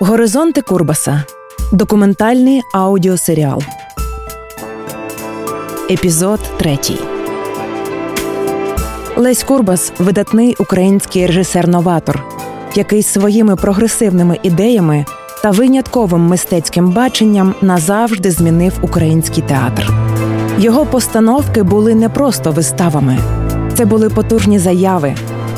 Горизонти Курбаса. Документальний аудіосеріал. Епізод 3. Лесь Курбас видатний український режисер-новатор, який своїми прогресивними ідеями та винятковим мистецьким баченням назавжди змінив український театр. Його постановки були не просто виставами, це були потужні заяви,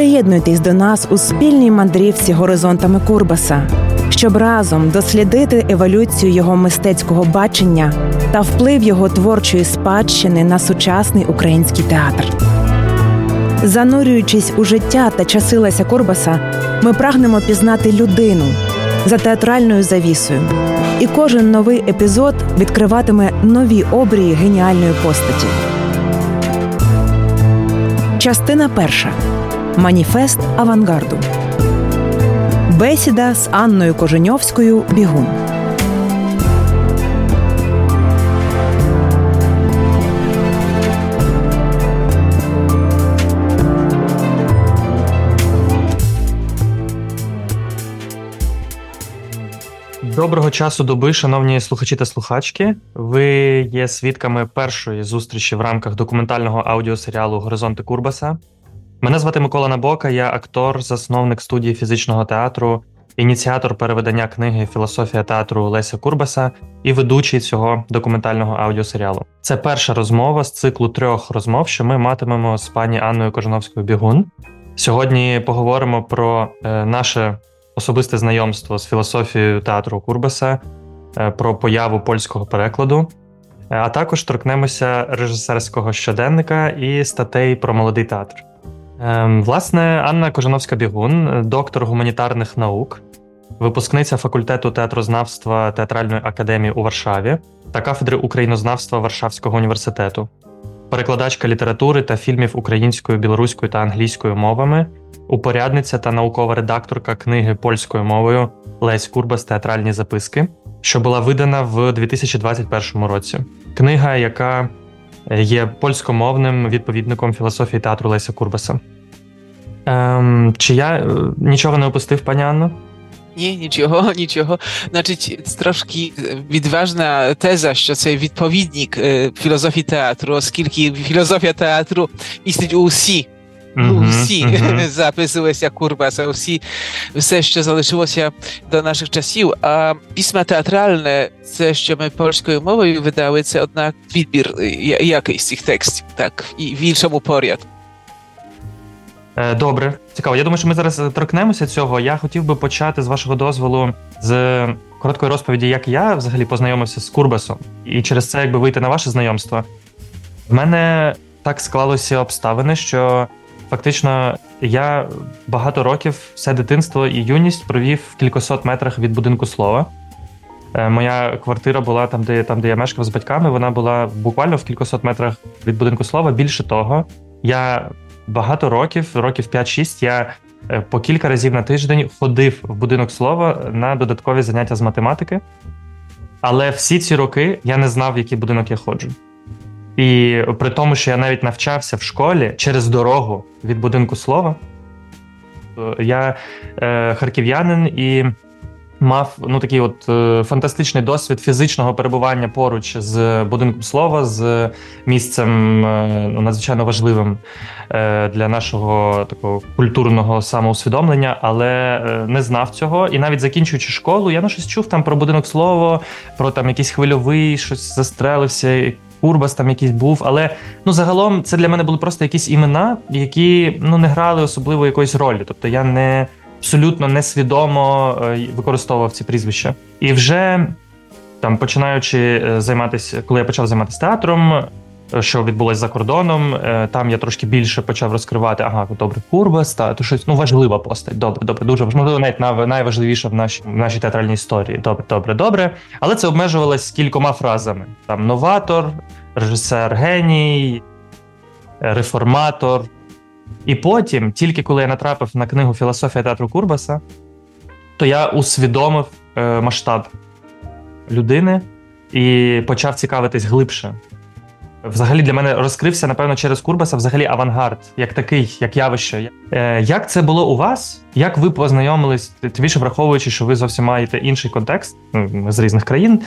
Приєднуйтесь до нас у спільній мандрівці горизонтами Курбаса, щоб разом дослідити еволюцію його мистецького бачення та вплив його творчої спадщини на сучасний український театр. Занурюючись у життя та часи Леся Курбаса, ми прагнемо пізнати людину за театральною завісою, і кожен новий епізод відкриватиме нові обрії геніальної постаті. Частина перша. Маніфест авангарду. Бесіда з Анною Коженьовською Бігун. Доброго часу доби, шановні слухачі та слухачки. Ви є свідками першої зустрічі в рамках документального аудіосеріалу Горизонти Курбаса. Мене звати Микола Набока, я актор, засновник студії фізичного театру, ініціатор переведення книги Філософія театру Леся Курбаса і ведучий цього документального аудіосеріалу. Це перша розмова з циклу трьох розмов, що ми матимемо з пані Анною Кожановською Бігун. Сьогодні поговоримо про е, наше особисте знайомство з філософією театру Курбаса, е, про появу польського перекладу. Е, а також торкнемося режисерського щоденника і статей про молодий театр. Ем, власне, Анна Кожановська Бігун, доктор гуманітарних наук, випускниця факультету театрознавства Театральної академії у Варшаві та кафедри українознавства Варшавського університету, перекладачка літератури та фільмів українською, білоруською та англійською мовами, упорядниця та наукова редакторка книги польською мовою Лесь Курбас Театральні записки, що була видана в 2021 році. Книга, яка є польськомовним відповідником філософії театру Леся Курбаса. Ем, Чи я е, нічого не опустив, пані Анно? Ні, нічого, нічого. Значить, трошки відважна теза, що це відповідник філософії театру, оскільки філософія театру містить усі усі mm-hmm. записувалися Курбаса, усі все, що залишилося до наших часів. А письма театральне, це що ми польською мовою видали, це однак відбір якийсь цих текстів, так, і в іншому порядку. Добре, цікаво. Я думаю, що ми зараз торкнемося цього. Я хотів би почати з вашого дозволу з короткої розповіді, як я взагалі познайомився з Курбасом, і через це якби вийти на ваше знайомство. В мене так склалося обставини, що Фактично, я багато років все дитинство і юність провів в кількасот метрах від будинку слова. Е, моя квартира була там, де там, де я мешкав з батьками. Вона була буквально в кількасот метрах від будинку слова. Більше того, я багато років, років 5-6, я е, по кілька разів на тиждень ходив в будинок слова на додаткові заняття з математики. Але всі ці роки я не знав, в який будинок я ходжу. І при тому, що я навіть навчався в школі через дорогу від будинку слова, я е, харків'янин і мав ну такий от е, фантастичний досвід фізичного перебування поруч з будинком слова, з місцем е, ну, надзвичайно важливим е, для нашого такого культурного самоусвідомлення, але е, не знав цього. І навіть закінчуючи школу, я ну, щось чув там про будинок слова, про там якийсь хвильовий, щось застрелився. Курбас там якийсь був, але ну загалом це для мене були просто якісь імена, які ну не грали особливо якоїсь ролі. Тобто я не абсолютно несвідомо е, використовував ці прізвища. І вже там починаючи е, займатися, коли я почав займатися театром, що відбулося за кордоном. Е, там я трошки більше почав розкривати. Ага, добре, Курбас, та то щось ну важлива постать. Добре, добре, дуже можливо, навіть найважливіша в нашій в нашій театральній історії. Добре, добре, добре. Але це обмежувалось кількома фразами: там новатор, режисер геній, реформатор. І потім, тільки коли я натрапив на книгу Філософія театру Курбаса, то я усвідомив е, масштаб людини і почав цікавитись глибше. Взагалі для мене розкрився, напевно, через Курбаса взагалі авангард, як такий, як явище. Е, Як це було у вас? Як ви познайомились, тим більше враховуючи, що ви зовсім маєте інший контекст з різних країн?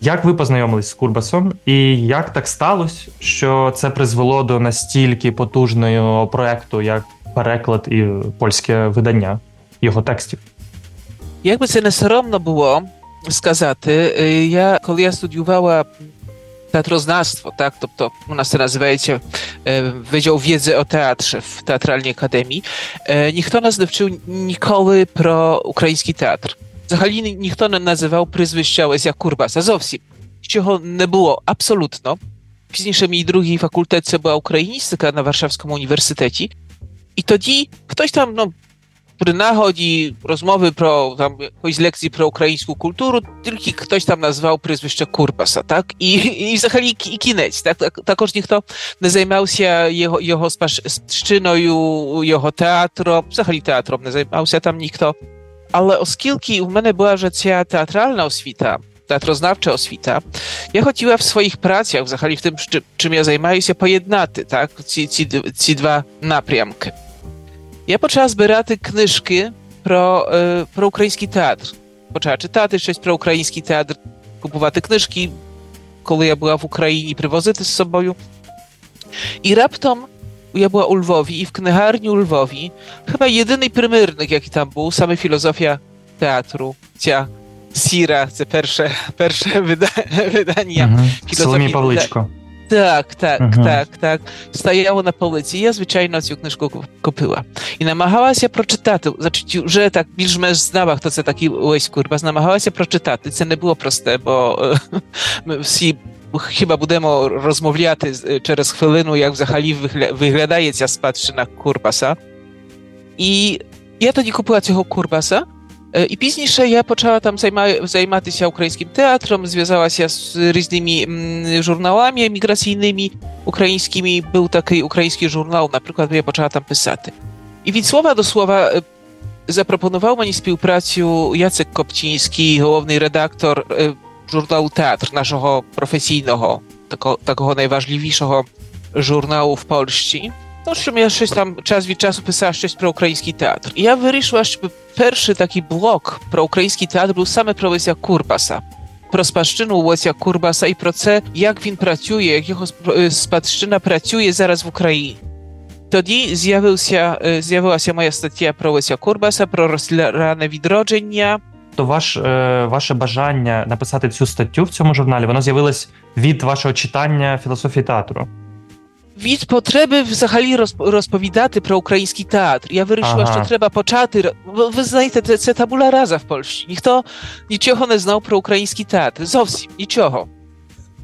Як ви познайомились з Курбасом, і як так сталося, що це призвело до настільки потужного проекту, як переклад і польське видання його текстів? Якби це не соромно було сказати, я коли я студіювала teatroznawstwo, tak? Тобто у нас це називається Wydział Wiedzy o Teatrze w Teatralnej Akademii. Ніхто нас не вчив ніколи про український театр. Взагалі ніхто не називав прізвища Леся Курбаса. Зовсім. Чого не було абсолютно. Пізніше мій другий факультет це була україністика на Warszawskim Uniwersytecie. I тоді хтось там, ну, при нагоді розмови про там якоїсь лекції про українську культуру, тільки хтось там назвав прізвище Курбаса, так? І і взагалі і кінець. Так? так? Також ніхто не займався його його спадщиною, його театром, взагалі театром не займався там ніхто. Але оскільки в мене була вже ця театральна освіта, teatroznawcza oswita, ja хотіла в своїх працях, взагалі в тим, чим я займаюся, поєднати так, ці, ці, ці два напрямки. Я почала збирати книжки про, е, про український театр. Почала читати щось про український театр, купувати книжки, коли я була в Україні, привозити з собою. І раптом я była u Lwowi i w kniharni u Lwowi chyba jedyny primyrnik, jaki tam był, same filozofia teatru, cia Sira, te pierwsze, pierwsze wyda wydania mhm. filozofii. Pawliczko. Tak, tak, mhm. tak, tak. Stajało na policy. Ja zwyczajno цю книжку купила. І намагалася прочитати. Значить, вже так більш-менш знала, хто це такий Лесь Курбас, намагалася прочитати. Це не було просте, бо ми всі Хіба будемо розмовляти через хвилину, як взагалі виглядає ця спадщина Курбаса. І я тоді купила цього Курбаса, і пізніше я почала там займатися українським театром, зв'язалася з різними журналами еміграційними українськими. Був такий український журнал, наприклад, я почала там писати. І від слова до слова запропонував мені співпрацю Яцек Копчинський, головний редактор журналу Театр, нашого професійного, такого, такого найважливішого журналу в Польщі. То, що я щось там час від часу писав щось про український театр. І я вирішила, щоб перший такий блок про український театр був саме про Леся Курбаса. Про спадщину Леся Курбаса і про це, як він працює, як його спадщина працює зараз в Україні. Тоді з'явився, з'явилася моя стаття про Леся Курбаса, про розране відродження, то ваш, е, ваше бажання написати цю статтю в цьому журналі воно з'явилось від вашого читання філософії театру. Від потреби взагалі розповідати про український театр. Я вирішила, ага. що треба почати. Ви знаєте, це, це табула раза в Польщі. Ніхто нічого не знав про український театр. Зовсім нічого.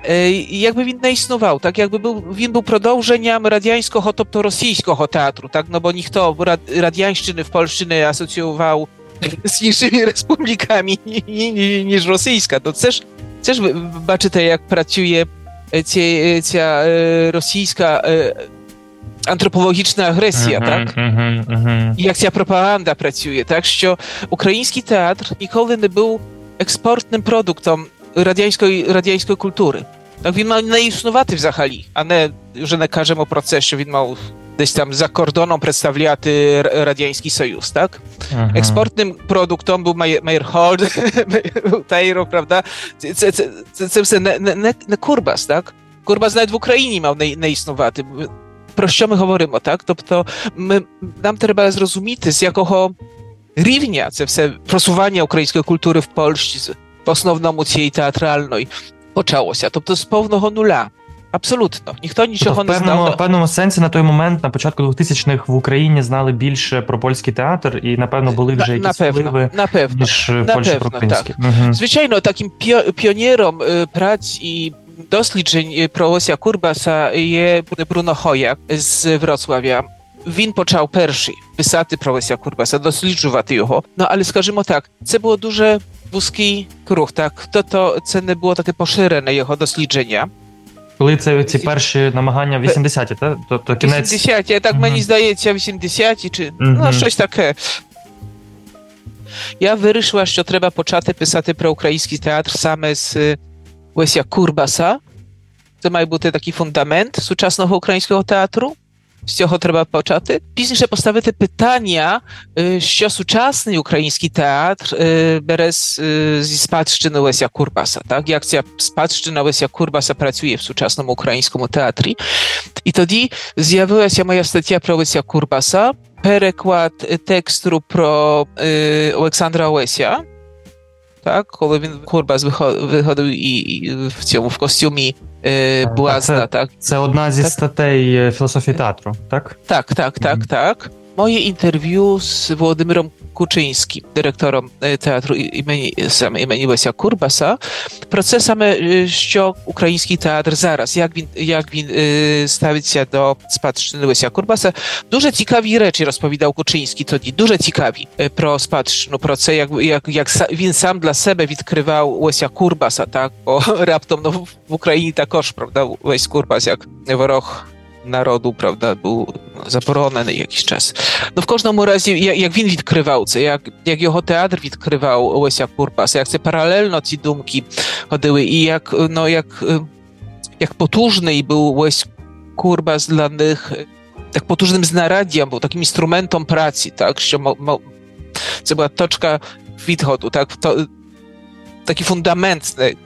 Е, якби він не існував, так якби був, він був продовженням радянського, тобто російського театру, так, no bo ніхто радянщини в Польщі не асоціював з іншими республіками, ніж російська. То це ж це ж ви бачите, як працює ця, ця російська антропологічна агресія, mm-hmm, так? Mm-hmm, mm-hmm. Як ця пропаганда працює, так що український театр ніколи не був експортним продуктом радянської радянської культури. Так він мав не існувати взагалі, а не вже не кажемо про це, що він мав десь там за кордоном представляти Радянський Союз, так? Ага. Експортним продуктом був Мейерхолд, Таїров, правда? Це, це, це, це, це все не, не, не Курбас, так? Курбас навіть в Україні мав не, не існувати. Про що ми говоримо, так? Тобто ми, нам треба зрозуміти, з якого рівня це все просування української культури в Польщі, в основному цієї театральної, почалося. Тобто з повного нуля. Абсолютно, ніхто нічого тобто, не знав. В певному сенсі на той момент, на початку 2000-х в Україні знали більше про польський театр, і напевно були вже якісь напевно, впливи, напевно, ніж в Польщі про український. Так. Угу. Звичайно, таким піонером праці досліджень про Лося Курбаса є Bruno Хojak з Wrocławia. Він почав перший писати про Леся Курбаса, досліджувати його. Ну але скажімо так, це було дуже вузький круг. Так, тобто це не було таке поширене його дослідження. Коли це ці перші намагання 80-ті, так? Тобто кінець... 80-ті, так мені здається, 80-ті, чи ну, щось таке. Я вирішила, що треба почати писати про український театр саме з Леся Курбаса. Це має бути такий фундамент сучасного українського театру. З цього треба почати. Пізніше поставити питання, що сучасний український театр бере зі спадщини Леся Курбаса. Так? Як ця спадщина Леся Курбаса працює в сучасному українському театрі. І тоді з'явилася моя стаття про Леся Курбаса, переклад тексту про Олександра Леся. Так, коли він Курбас виходив і, і в цьому в костюмі е, блазна. Це, так. Це одна зі так? статей філософії театру, так? Так, так, так, mm-hmm. так. Моє інтерв'ю з Володимиром Кучинським, директором театру імені саме імені Леся Курбаса, про це саме, що український театр зараз, як він як він е, ставиться до спадщини Леся Курбаса. Дуже цікаві речі розповідав Кучинський тоді, дуже цікаві про спадщину, про це, як як, як він сам для себе відкривав Леся Курбаса, так, бо раптом ну, в Україні також, правда, Лесь Курбас, як ворог народу, правда, був заборонений jakiś час. Ну, в кожному разі, як, як він відкривав це, як, як його театр відкривав Леся Курбаса, як це паралельно ці думки ходили, і як, ну, як, як потужний був Лесь Курбас dla них, tak potężnym znaradiem, był takim instrumentem pracy, tak, що це була точка відходу, так, то, taki fundament,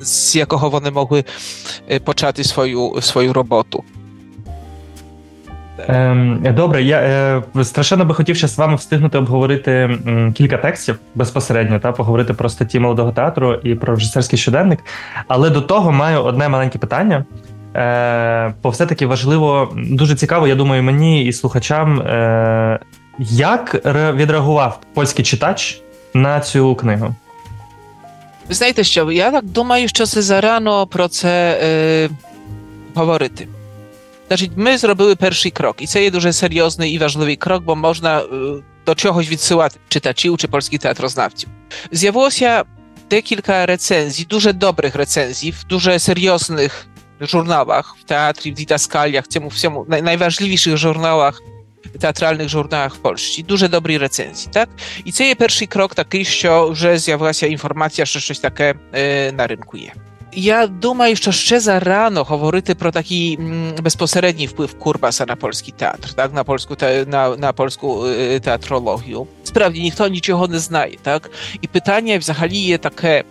з якого вони могли почати свою, свою роботу. Ем, Добре, я е, страшенно би хотів ще з вами встигнути обговорити м, кілька текстів безпосередньо, та поговорити про статті молодого театру і про режисерський щоденник. Але до того маю одне маленьке питання. Е, Бо все-таки важливо, дуже цікаво, я думаю, мені і слухачам, е, як відреагував польський читач на цю книгу. Ви знаєте, що я так думаю, що це зарано про це е, говорити. Значить, ми зробили перший крок, і це є дуже серйозний і важливий крок, бо можна до чогось відсилати читачів чи польських театрознавців. З'явилося декілька recenzji, дуже dobrych recenzji w дуже серйозних żurnałach, w teatrze, w didaskaliach, цьому всьому, найважливіших żurnałach, театральних журналах в Польщі, дуже добрі рецензії, так? І це є перший крок такий, що вже з'явилася інформація, що щось таке е, на ринку є. Я думаю, що ще зарано говорити про такий безпосередній вплив Курбаса на польський театр, так, на польську те, на, на польську театрологію. Справді ніхто нічого не знає, так? І питання взагалі є таке,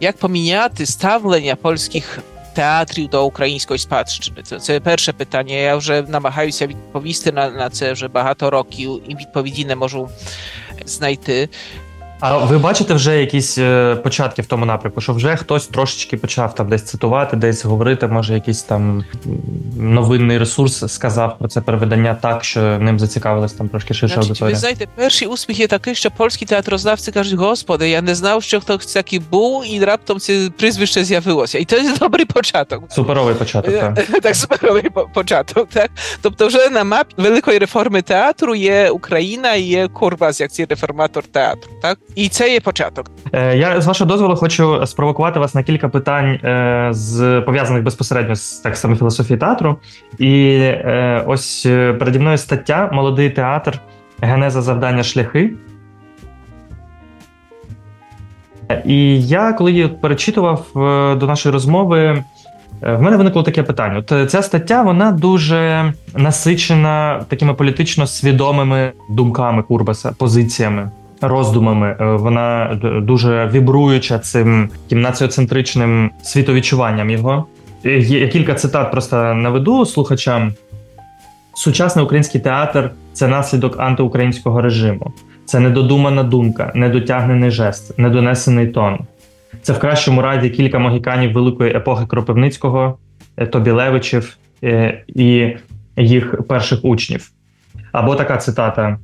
як поміняти ставлення польських театрів до української спадщини? Це, це перше питання. Я вже намагаюся відповісти на, на це вже багато років, і відповіді не можу знайти. А ви бачите вже якісь е, початки в тому напрямку, що вже хтось трошечки почав там десь цитувати, десь говорити, може, якийсь там новинний ресурс сказав про це переведення так, що ним зацікавилась там трошки ширша Значить, аудиторія? Ви знаєте, перший успіх є такий, що польські театрознавці кажуть, господи, я не знав, що хтось такий був, і раптом це прізвище з'явилося. І це добрий початок. Суперовий початок, так. так, суперовий початок, так. Тобто вже на мапі великої реформи театру є Україна і є Курбас, як цей реформатор театру, так? І це є початок. Я з вашого дозволу хочу спровокувати вас на кілька питань з пов'язаних безпосередньо з так само філософією театру. І ось переді мною стаття Молодий театр, генеза завдання шляхи. І я, коли її перечитував до нашої розмови, в мене виникло таке питання. От Ця стаття вона дуже насичена такими політично свідомими думками Курбаса, позиціями роздумами. Е, вона дуже вібруюча цим націоцентричним світовідчуванням його. Є кілька цитат просто наведу слухачам. Сучасний український театр це наслідок антиукраїнського режиму. Це недодумана думка, недотягнений жест, недонесений тон. Це в кращому разі кілька могіканів великої епохи Кропивницького, е, Тобілевичів е, і їх перших учнів. Або така цитата: Е,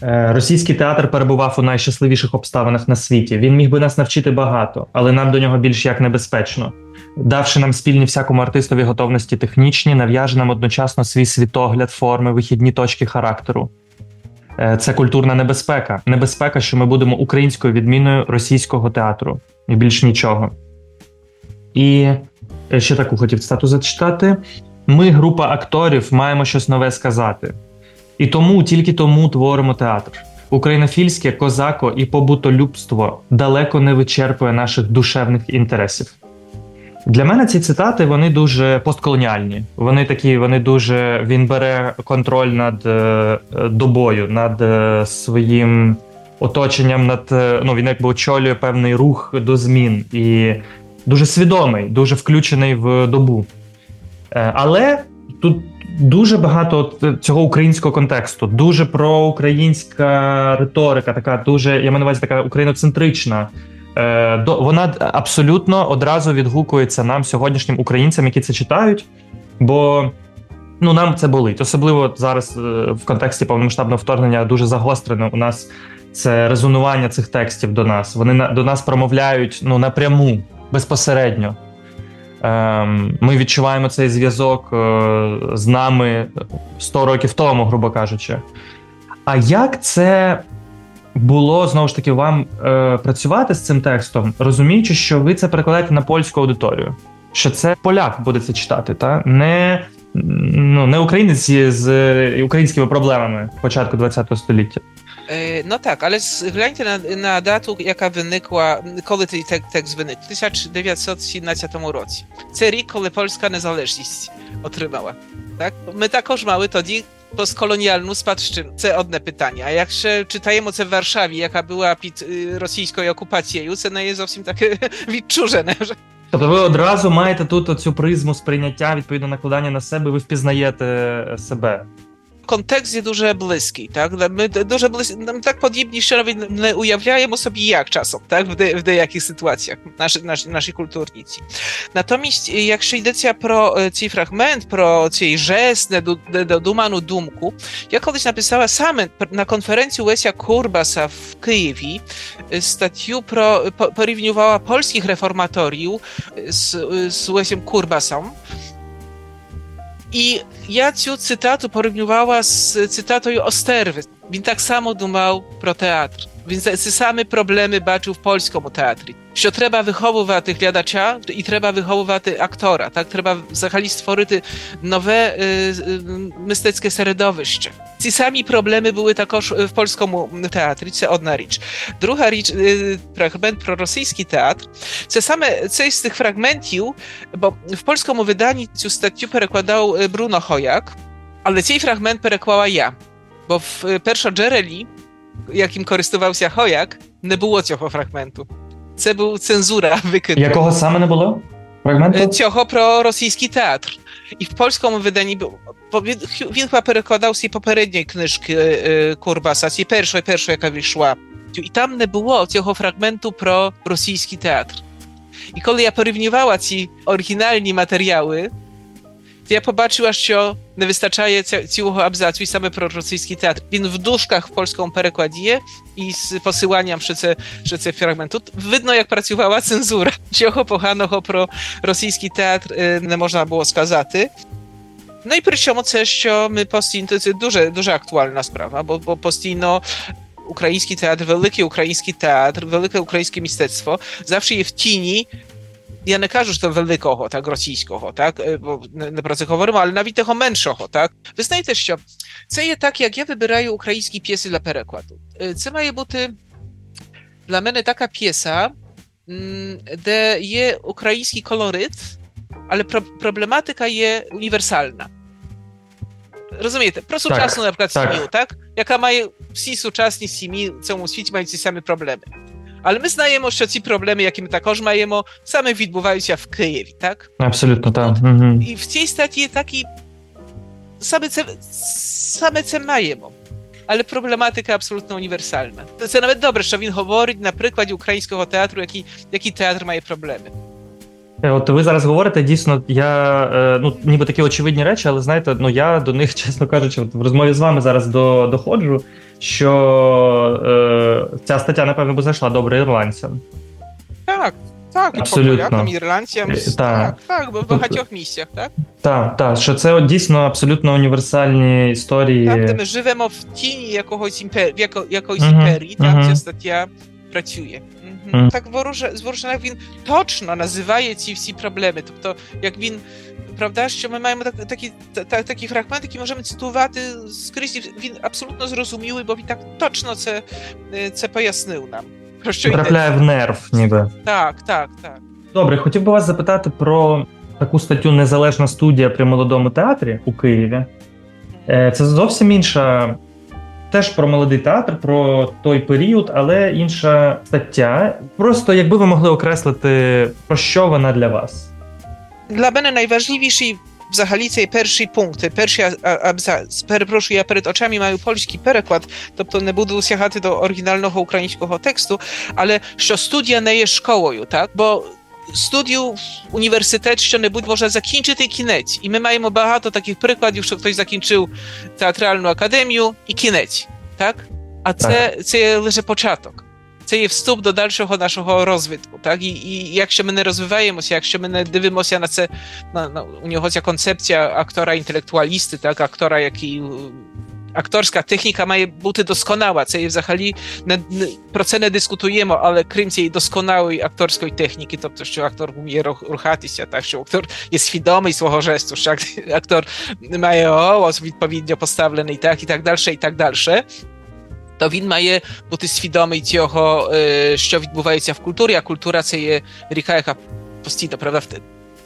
російський театр перебував у найщасливіших обставинах на світі. Він міг би нас навчити багато, але нам до нього більш як небезпечно. давши нам спільні всякому артистові готовності технічні, нав'яже нам одночасно свій світогляд, форми, вихідні точки характеру. Е, це культурна небезпека. Небезпека, що ми будемо українською відміною російського театру і більш нічого. І е, ще таку хотів цитату зачитати: ми, група акторів, маємо щось нове сказати. І тому, тільки тому творимо театр. Українофільське козако і побутолюбство далеко не вичерпує наших душевних інтересів. Для мене ці цитати вони дуже постколоніальні. Вони такі, вони дуже він бере контроль над е, добою, над е, своїм оточенням, над е, ну він якби очолює певний рух до змін і дуже свідомий, дуже включений в добу. Але тут дуже багато цього українського контексту, дуже проукраїнська риторика, така дуже я маю на увазі така україноцентрична. Е, вона абсолютно одразу відгукується нам, сьогоднішнім українцям, які це читають. Бо ну нам це болить. Особливо зараз е, в контексті повномасштабного вторгнення дуже загострено у нас це резонування цих текстів до нас. Вони до нас промовляють ну напряму безпосередньо. Ем, ми відчуваємо цей зв'язок е, з нами 100 років тому, грубо кажучи. А як це було знову ж таки вам е, працювати з цим текстом, розуміючи, що ви це перекладаєте на польську аудиторію? Що це поляк буде це читати, та не ну, не українець з українськими проблемами початку ХХ століття? No tak, ale zglądajcie na, na datu, jaka wynikła, коли цей tekst виник. 1917 році. Це рік, коли польська незалежність отримала. Так? Ми також мали тоді poskolonialną spadszczynu. Це одне питання. А якщо читаємо це в Варшаві, яка була під російською окупацією, це не є зовсім таке відчужене. Тобто ви одразу маєте тут цю призму сприйняття, відповідно накладання на себе, ви впізнаєте себе. Контекст є дуже близький, так? Ми дуже близькі, нам так подібні, що навіть не уявляємо собі, як часом, так? В, де, в деяких ситуаціях наші, наші, наші культурніці. Натомість, якщо йдеться про цей фрагмент, про цей жест недодуману думку, я колись написала саме на конференції Łesia Kurbasa w Kijowie статтю про, порівнювала польських реформаторів з, з Łesiem Kurbasem, і я цю цитату порівнювала з цитатою Остерви. Він так само думав про театр. Він ці самі проблеми бачив в польському театрі. Що треба виховувати глядача і треба виховувати актора. Так треба взагалі створити нове е, мистецьке середовище. Ці самі проблеми були також в польському театрі. Це одна річ. Друга річ, фрагмент про російський театр. Це саме цей з тих фрагментів, бо в польському виданні цю статтю перекладав Bruno Hojak, але цей фрагмент переклала я. Бо в першоджерелі яким користувався Хояк, не було цього фрагменту. Це був цензура викиду. Якого саме не було? Фрагменту? Цього про російський театр. І в польському виданні бо він, він chyba перекладав з попередньої книжки Курбаса, з першої, першої, яка вийшла. І там не було цього фрагменту про російський театр. І коли я порівнювала ці оригінальні матеріали, to ja побачила, що не вистачає цього абзацу і саме про російський театр. Він в дужках в польському перекладі є і з посиланням, що це, що це фрагмент. Тут видно, як працювала цензура. Чого поганого про російський театр не можна було сказати. No i при чому це, що ми постійно, це дуже, дуже актуальна справа, бо, бо постійно український театр, великий український театр, велике українське мистецтво завжди є в тіні я не кажу, що великого, так, російського, так, бо не про це говоримо, але навіть того меншого, так. Ви знаєте, що це є так, як я вибираю українські п'єси для перекладу. Це має бути для мене така п'єса, де є український колорит, але проблематика є універсальна. Розумієте, про сучасну, так, наприклад, так. сім'ю, так? Яка має всі сучасні сім'ї в цьому світі мають ці самі проблеми. Але ми знаємо, що ці проблеми, які ми також маємо, саме відбуваються в Києві, так? Абсолютно так. Угу. І в цій статті такі саме це саме це маємо. Але проблематика абсолютно універсальна. Це навіть добре, що він говорить на прикладі українського театру, який, який театр має проблеми. От ви зараз говорите, дійсно, я ну ніби такі очевидні речі, але знаєте, ну я до них, чесно кажучи, в розмові з вами зараз до, доходжу що е, ця стаття, напевно, би зайшла добре ірландцям. Так, Так, Абсолютно. по полякам, ірландцям. Е, Так, так. так, в багатьох місцях, так? Так, так, що це от дійсно абсолютно універсальні історії. Там, де ми живемо в тіні якогось імпер... яко... якоїсь імперії, там мгм. ця стаття працює. Мгм. Так вороже, зворушена він точно називає ці всі проблеми. Тобто, як він, правда, що ми маємо так, такі, та, та- такі фрагменти, які можемо цитувати скрізь, і він абсолютно зрозумілий, бо він так точно це, е, це пояснив нам. Про що. Потрапляє в нерв, ніби. Так, так, так. Добре, хотів би вас запитати про таку статтю Незалежна студія при молодому театрі у Києві. Е, Це зовсім інша, теж про молодий театр, про той період, але інша стаття. Просто якби ви могли окреслити, про що вона для вас? Для мене найважливіший взагалі цей перший пункт, перший абзац. Перепрошую, я перед очами маю польський переклад, тобто не буду сягати до оригінального українського тексту, але що студія не є школою, так? Бо студію університет що-небудь може закінчити і кінець. І ми маємо багато таких прикладів, що хтось закінчив театральну академію і кінець, так? А це, це є лише початок. Це є вступ до дальшого нашого розвитку, так? І, і якщо ми не розвиваємося, якщо ми не дивимося на це, на, на у нього ця концепція актора інтелектуалісти, так, актора, який е, акторська техніка має бути досконала. Це є взагалі не, не про це не дискутуємо, але крім цієї досконалої акторської техніки, тобто, що актор вміє рух- рухатися, так що актор є свідомий свого жесту, що ак- актор має голос відповідно поставлений, так і так далі, і так далі. То він має бути свідомий цього, е, що відбувається в культурі, а культура це є ріка, яка постійно, правда, в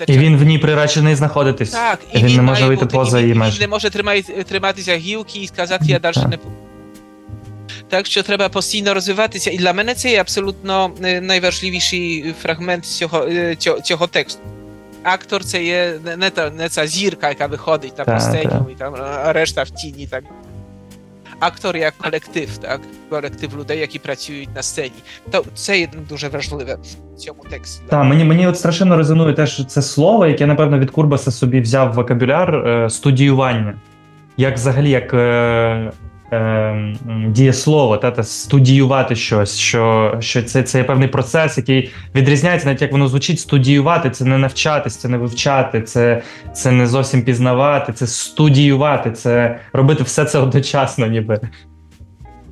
те- І він в ній приречений знаходитись. так, і він, він, не може вийти бути, поза її і він не може тримати, триматися гілки і сказати, я далі не буду. Так що треба постійно розвиватися. І для мене це є абсолютно е, найважливіший фрагмент цього, е, цього, цього тексту. Актор це є не, та, не ця зірка, яка виходить там Так, сцені, і там а решта в тіні. Так. Актор як колектив, так? колектив людей, які працюють на сцені. То це є дуже важливе в цьому тексті. Так, мені, мені от страшенно резонує теж це слово, яке, напевно, від Курбаса собі взяв вокабуляр студіювання. Як взагалі, як е, е, дієслово, та, та студіювати щось, що, що це, це є певний процес, який відрізняється, навіть як воно звучить, студіювати це не навчатись, це не вивчати, це, це не зовсім пізнавати, це студіювати, це робити все це одночасно, ніби.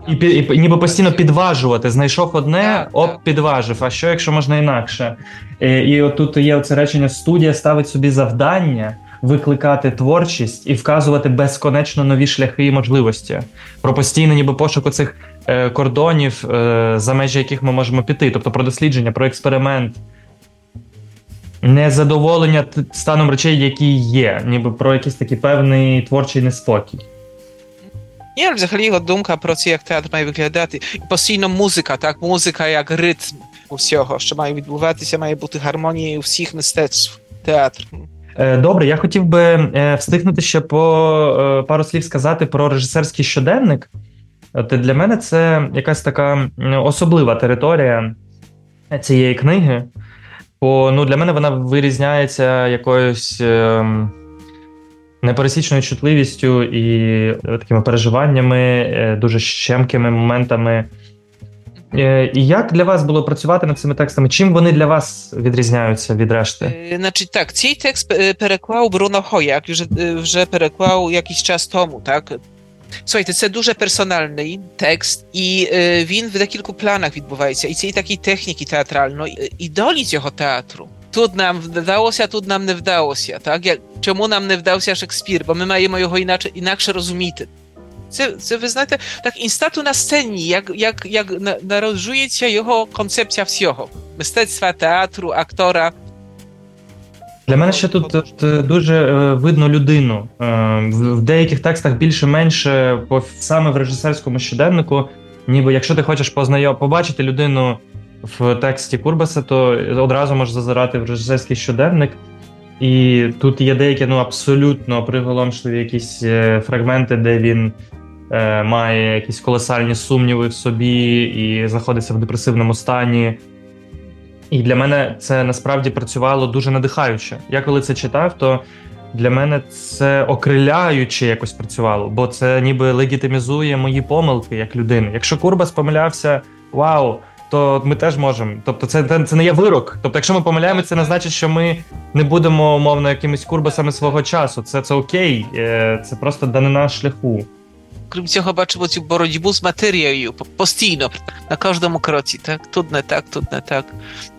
І, і ніби постійно підважувати. Знайшов одне, оп, підважив. А що, якщо можна інакше? Е, І от тут є оце речення: студія ставить собі завдання викликати творчість і вказувати безконечно нові шляхи і можливості. Про постійний ніби пошук оцих е, кордонів, е, за межі яких ми можемо піти. Тобто про дослідження, про експеримент. Незадоволення станом речей, які є, ніби про якийсь такий певний творчий неспокій. Ні, взагалі його думка про це, як театр має виглядати. Постійно музика, так, музика як ритм усього, що має відбуватися, має бути гармонія всіх мистецтв театру. Е, Добре, я хотів би е, встигнути ще по е, пару слів сказати про режисерський щоденник. От для мене це якась така особлива територія цієї книги. Бо ну, для мене вона вирізняється якоюсь непересічною чутливістю і такими переживаннями, дуже щемкими моментами. Е, І як для вас було працювати над цими текстами? Чим вони для вас відрізняються від решти? Е, Значить, так, цей текст е, переклав Бруно Хояк, вже, е, вже переклав якийсь час тому, так? Słuchajcie, це дуже персональний текст, і е, він в декілька планах відбувається. І це і такі техніки театральної, і долі цього театру. Тут нам вдалося, тут нам не вдалося. Так? Як, чому нам не вдався Шекспір? Бо ми маємо його інакше, інакше розуміти. Це, це ви знаєте, так інстату на сцені, як, як, як народжується його концепція всього. Мистецтва, театру, актора. Для мене ще тут, тут е, дуже е, видно людину. Е, В деяких текстах більше-менше, саме в режисерському щоденнику, ніби якщо ти хочеш познайом, побачити людину в тексті Курбаса, то одразу можеш зазирати в режисерський щоденник. І тут є деякі ну, абсолютно приголомшливі якісь фрагменти, де він має якісь колосальні сумніви в собі і знаходиться в депресивному стані. І для мене це насправді працювало дуже надихаюче. Я коли це читав, то для мене це окриляюче якось працювало, бо це ніби легітимізує мої помилки як людини. Якщо Курбас помилявся, вау, то ми теж можемо. Тобто, це це не є вирок. Тобто, якщо ми помиляємося, це не значить, що ми не будемо умовно якимись курбасами свого часу. Це це окей, е, це просто данина шляху. Крім цього, бачимо цю боротьбу з матерією постійно на кожному кроці. Так, тут не так, тут не так.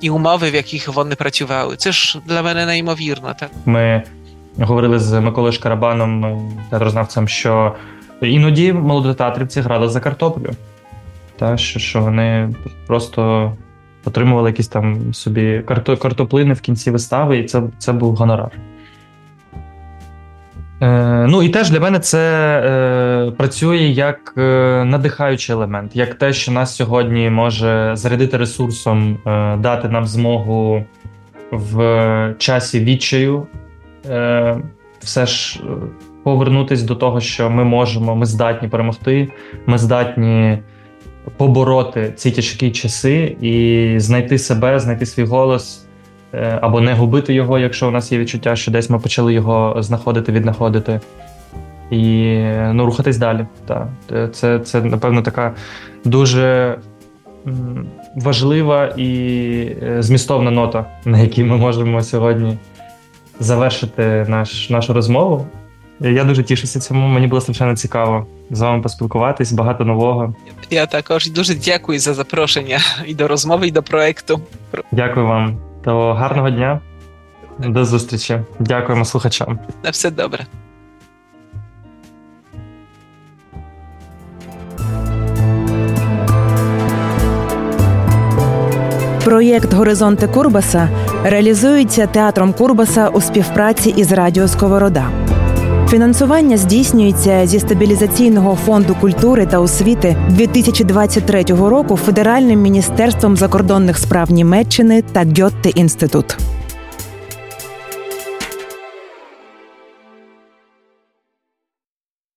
І умови, в яких вони працювали. Це ж для мене неймовірно. Ми говорили з Миколою Шкарабаном, театрознавцем, що іноді молодотеатрівці грали за картоплю. Та, що що вони просто отримували якісь там собі картоплини в кінці вистави, і це це був гонорар. Е, Ну і теж для мене це е, працює як е, надихаючий елемент, як те, що нас сьогодні може зарядити ресурсом, е, дати нам змогу в часі відчаю, е, все ж е, повернутись до того, що ми можемо, ми здатні перемогти, ми здатні побороти ці тяжкі часи і знайти себе, знайти свій голос. Е, або не губити його, якщо у нас є відчуття, що десь ми почали його знаходити, віднаходити. І ну, рухатись далі. Так. Це, це, напевно, така дуже важлива і е, змістовна нота, на якій ми можемо сьогодні завершити наш, нашу розмову. Я дуже тішуся цьому. Мені було страшенно цікаво з вами поспілкуватись, багато нового. Я також дуже дякую за запрошення і до розмови, і до проекту. Дякую вам. То гарного дня. До зустрічі. Дякуємо слухачам. На все добре. Проєкт Горизонти Курбаса реалізується театром Курбаса у співпраці із Радіо Сковорода. Фінансування здійснюється зі стабілізаційного фонду культури та освіти 2023 року Федеральним міністерством закордонних справ Німеччини та Гьотте інститут.